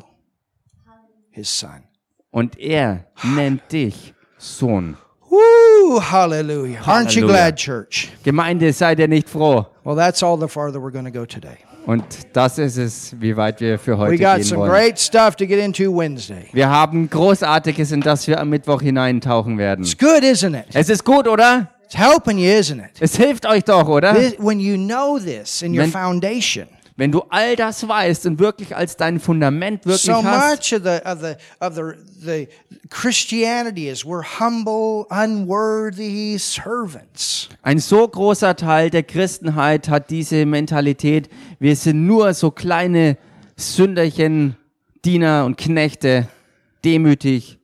his son. Und er nennt dich Sohn. Woo! Hallelujah. Aren't you Hallelujah. glad, church? Gemeinde, seid ihr nicht froh? Well, that's all the farther we're going to go today. Und das ist es, wie weit wir für heute We got gehen some wollen. great stuff to get into Wednesday. Wir haben Großartiges, in das wir am Mittwoch hineintauchen werden. It's good, isn't it? Es ist gut, oder? It's helping you, isn't it? Es hilft euch doch, oder? This- when you know this in your Wenn- foundation, Wenn du all das weißt und wirklich als dein Fundament wirklich so hast. much of the of the of the the Christianity is we're humble, unworthy servants. Ein so großer Teil der Christenheit hat diese Mentalität, wir sind nur so kleine Sünderchen, Diener und Knechte, demütig.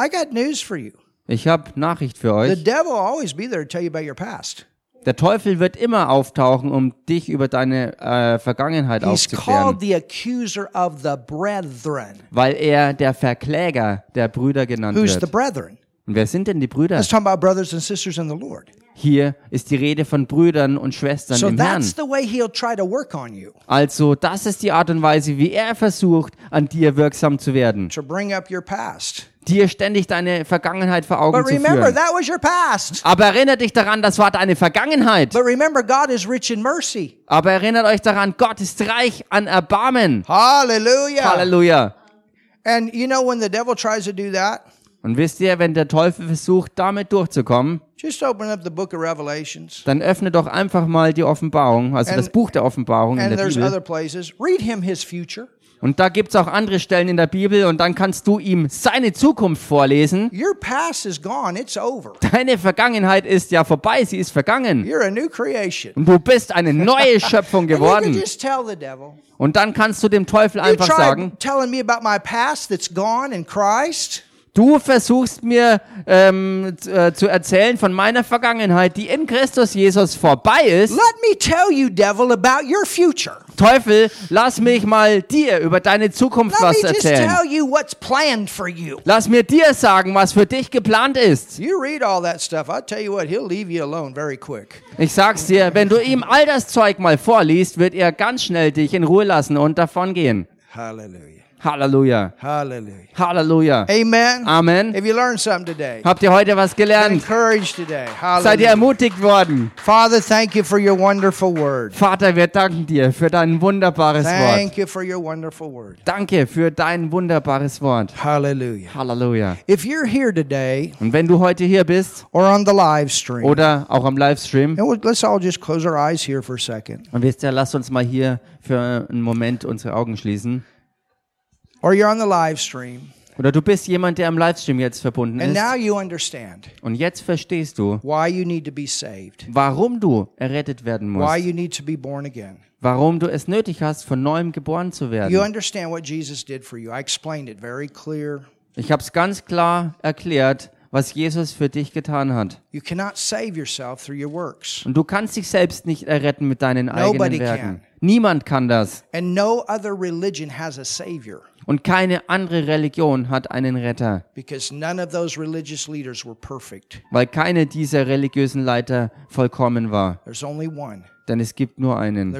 I got news for you. Ich habe Nachricht für The euch. devil will always be there to tell you about your past. Der Teufel wird immer auftauchen, um dich über deine äh, Vergangenheit He's aufzuklären, called the accuser of the brethren. weil er der Verkläger der Brüder genannt Who's the wird. brethren? Und wer sind denn die Brüder? Let's talk about brothers and sisters in the Lord. Hier ist die Rede von Brüdern und Schwestern So im Herrn. that's the way he'll try to work on you Also, das ist die Art und Weise, wie er versucht, an dir wirksam zu werden. to bring up your past. Dir ständig deine Vergangenheit vor Augen But zu remember, führen. that was your past. Aber erinnert dich daran, das war deine Vergangenheit. But remember, God is rich in mercy. Aber erinnert euch daran, Gott ist reich an Erbarmen. Hallelujah. Halleluja. And you know, when the devil tries to do that, Und wisst ihr, wenn der Teufel versucht, damit durchzukommen, just open up the book of Revelations. dann öffne doch einfach mal die Offenbarung, also And- das Buch der Offenbarung in der Bibel. other places. Read him his future. Und da gibt's auch andere Stellen in der Bibel und dann kannst du ihm seine Zukunft vorlesen. Your past is gone, it's over. Deine Vergangenheit ist ja vorbei, sie ist vergangen. You're a new creation. Und du bist eine neue Schöpfung geworden. Und dann kannst du dem Teufel einfach sagen, du versuchst mir ähm, äh, zu erzählen von meiner Vergangenheit, die in Christus Jesus vorbei ist. Let me tell you, devil, about your future. Teufel, lass mich mal dir über deine Zukunft Let was me just erzählen. tell you what's planned for you. Lass mir dir sagen, was für dich geplant ist. You read all that stuff, I'll tell you what, he'll leave you alone very quick. Ich sag's dir, wenn du ihm all das Zeug mal vorliest, wird er ganz schnell dich in Ruhe lassen und davon gehen. Hallelujah. Halleluja. Hallelujah. Halleluja. Amen. Amen. Have you learned something today? Habt ihr heute was gelernt? encouraged today. Seid ihr ermutigt worden? Father, thank you for your wonderful word. Vater, wir danken dir für dein wunderbares Wort. Thank you for your wonderful word. Danke für dein wunderbares Wort. Hallelujah. Halleluja. If you're here today Und wenn du heute hier bist or on the live stream, oder auch am Livestream, and let's all just close our eyes here for a second. und wisst ihr, lasst uns mal hier für einen Moment unsere Augen schließen. Or you're on the live stream, Oder du bist jemand, der am Livestream jetzt verbunden and ist. now you understand Und jetzt verstehst du, why you need to be saved, warum du errettet werden why musst. you need to be born again. Warum du es nötig hast, von neuem geboren zu You werden. understand what Jesus did for you. I explained it very clear. Ich habe es ganz klar erklärt, was Jesus für dich getan hat. You cannot save yourself through your works. Und du kannst dich selbst nicht erretten mit deinen Nobody eigenen Werken. can. Niemand kann das. And no other religion has a savior Und keine andere Religion hat einen Retter, because none of those religious leaders were perfect. weil keine dieser religiösen Leiter vollkommen war. Denn es gibt nur einen.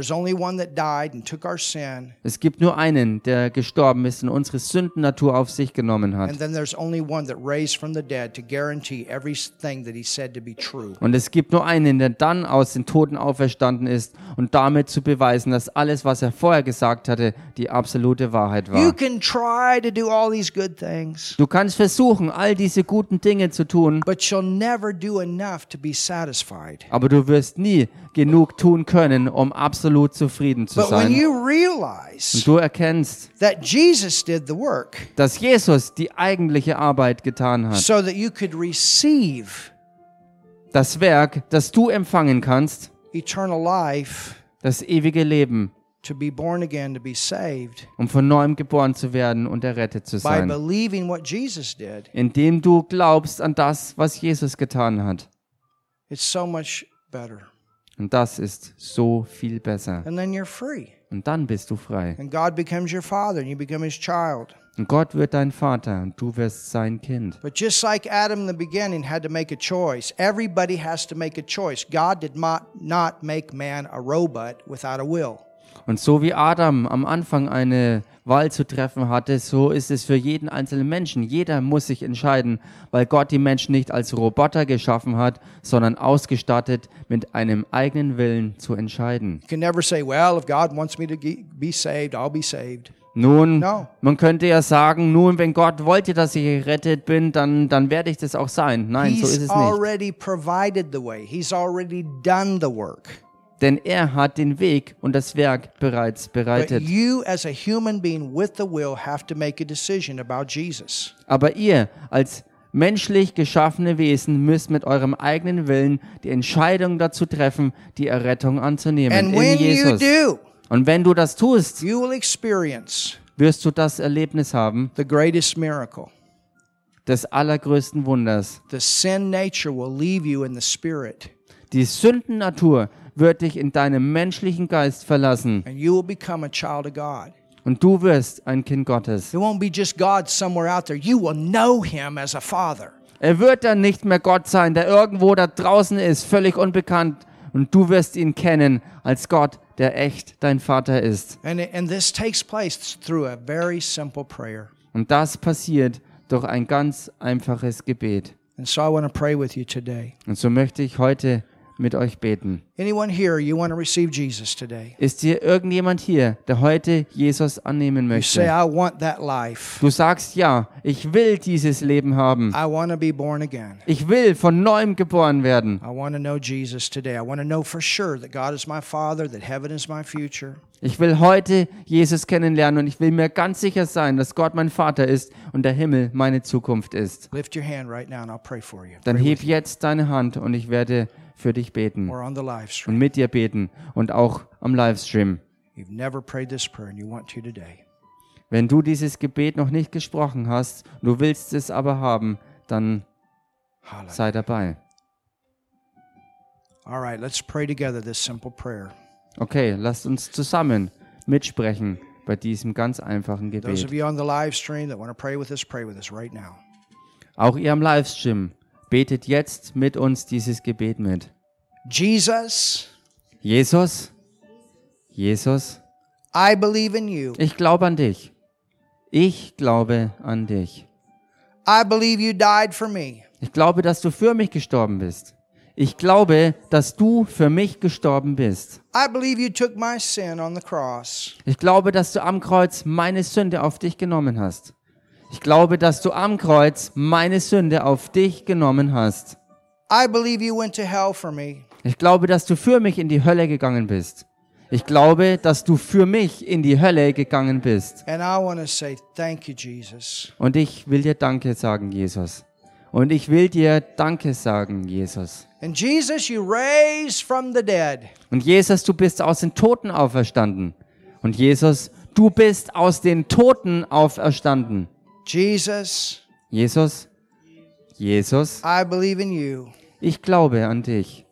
Es gibt nur einen, der gestorben ist und unsere Sündennatur auf sich genommen hat. Und es gibt nur einen, der dann aus den Toten auferstanden ist und damit zu beweisen, dass alles, was er vorher gesagt hatte, die absolute Wahrheit war. Du kannst versuchen, all diese guten Dinge zu tun, aber du wirst nie genug tun können, um absolut zufrieden zu But when sein. you Und du erkennst, that Jesus did the work dass Jesus die eigentliche Arbeit getan hat. so that you could receive Das Werk, das du empfangen kannst, eternal life, das ewige Leben, to be born again, to be saved, um von neuem geboren zu werden und errettet zu by sein. believing what Jesus did, Indem du glaubst an das, was Jesus getan hat. it's so much better. Und das ist so viel besser. And then you're free. Und dann bist du frei. And God becomes your father and you become his child. Und Gott wird dein Vater und du wirst sein Kind. But just like Adam in the beginning had to make a choice, everybody has to make a choice. God did not, not make man a robot without a will. Und so wie Adam am Anfang eine Wahl zu treffen hatte, so ist es für jeden einzelnen Menschen. Jeder muss sich entscheiden, weil Gott die Menschen nicht als Roboter geschaffen hat, sondern ausgestattet mit einem eigenen Willen zu entscheiden. You can never say, well, if God wants me to be saved, I'll be saved. Nun, man könnte ja sagen, nun, wenn Gott wollte, dass ich gerettet bin, dann, dann werde ich das auch sein. Nein, so ist es nicht. Denn er hat den Weg und das Werk bereits bereitet. Aber ihr als menschlich geschaffene Wesen müsst mit eurem eigenen Willen die Entscheidung dazu treffen, die Errettung anzunehmen And in when you Jesus. do, Und wenn du das tust, you will experience wirst du das Erlebnis haben the greatest miracle. des allergrößten Wunders. The sin nature will leave you in the spirit, Die Sündennatur wird dich in deinem menschlichen Geist verlassen and you will become a child of God. und du wirst ein Kind Gottes. It won't be just God somewhere out there. You will know Him as a father. Er wird dann nicht mehr Gott sein, der irgendwo da draußen ist, völlig unbekannt. Und du wirst ihn kennen als Gott, der echt dein Vater ist. And, and this takes place through a very simple prayer. Und das passiert durch ein ganz einfaches Gebet. And so I want to pray with you today. Und so möchte ich heute mit euch beten. Ist hier irgendjemand hier, der heute Jesus annehmen möchte? I want that life. Du sagst ja, ich will dieses Leben haben. I want to be born again. Ich will von neuem geboren werden. I want to know Jesus today. I want to know for sure that God is my Father, that heaven is my future. Ich will heute Jesus kennenlernen und ich will mir ganz sicher sein, dass Gott mein Vater ist und der Himmel meine Zukunft ist. Dann heb jetzt deine Hand und ich werde für dich beten und mit dir beten und auch am Livestream. Wenn du dieses Gebet noch nicht gesprochen hast, du willst es aber haben, dann sei dabei. All right, let's pray together this simple prayer. Okay, lasst uns zusammen mitsprechen bei diesem ganz einfachen Gebet. Auch ihr am Livestream, betet jetzt mit uns dieses Gebet mit. Jesus, Jesus, Jesus, I believe in you. ich glaube an dich. Ich glaube an dich. I believe you died for me. Ich glaube, dass du für mich gestorben bist. Ich glaube, dass du für mich gestorben bist. I believe you took my sin on the cross. Ich glaube, dass du am Kreuz meine Sünde auf dich genommen hast. Ich glaube, dass du am Kreuz meine Sünde auf dich genommen hast. Ich glaube, dass du für mich in die Hölle gegangen bist. Ich glaube, dass du für mich in die Hölle gegangen bist. Und ich will dir Danke sagen, Jesus. Und ich will dir Danke sagen, Jesus. Und Jesus, du bist aus den Toten auferstanden. Und Jesus, du bist aus den Toten auferstanden. Jesus, Jesus, Jesus, I believe in you ich glaube an dich.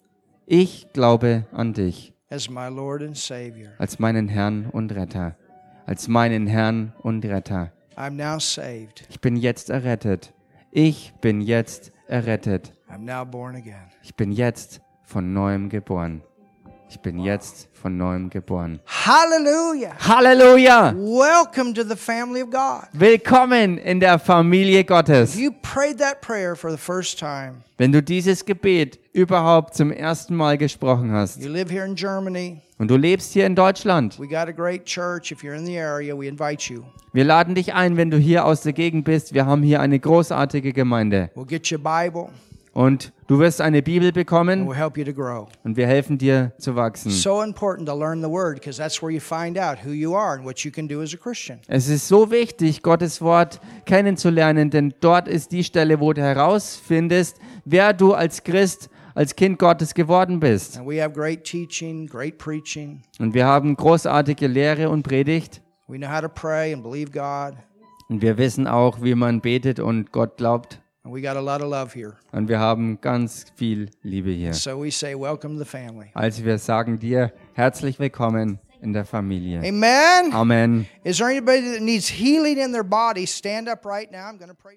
Ich glaube an dich as my Lord and Savior. als meinen Herrn und Retter. Als meinen Herrn und Retter. I'm now saved. Ich bin jetzt errettet. Ich bin jetzt errettet. I'm now born again. Ich bin jetzt von neuem geboren. Ich bin jetzt von neuem geboren. Hallelujah. Halleluja! Welcome to the family of God. Willkommen in der Familie Gottes. If you prayed that prayer for the first time, Wenn du dieses Gebet überhaupt zum ersten Mal gesprochen hast you live here in Germany, und du lebst hier in Deutschland, we got a great church. If you're in the area, we invite you. wir laden dich ein, wenn du hier aus der Gegend bist. Wir haben hier eine großartige Gemeinde We'll get you a Bible und du wirst eine Bibel bekommen und wir helfen dir zu wachsen. Es ist so wichtig, Gottes Wort kennenzulernen, denn dort ist die Stelle, wo du herausfindest, wer du als Christ als Kind Gottes geworden bist. And we have great teaching, great preaching. Und wir haben großartige Lehre und Predigt. We know how to pray and believe God. Und wir wissen auch, wie man betet und Gott glaubt. And we got a lot of love here. Und wir haben ganz viel Liebe hier. So we say, welcome to the family. Also wir sagen dir herzlich willkommen in der Familie. Amen. Amen. Is there anybody that needs healing in their body? Stand up right now. I'm going to pray.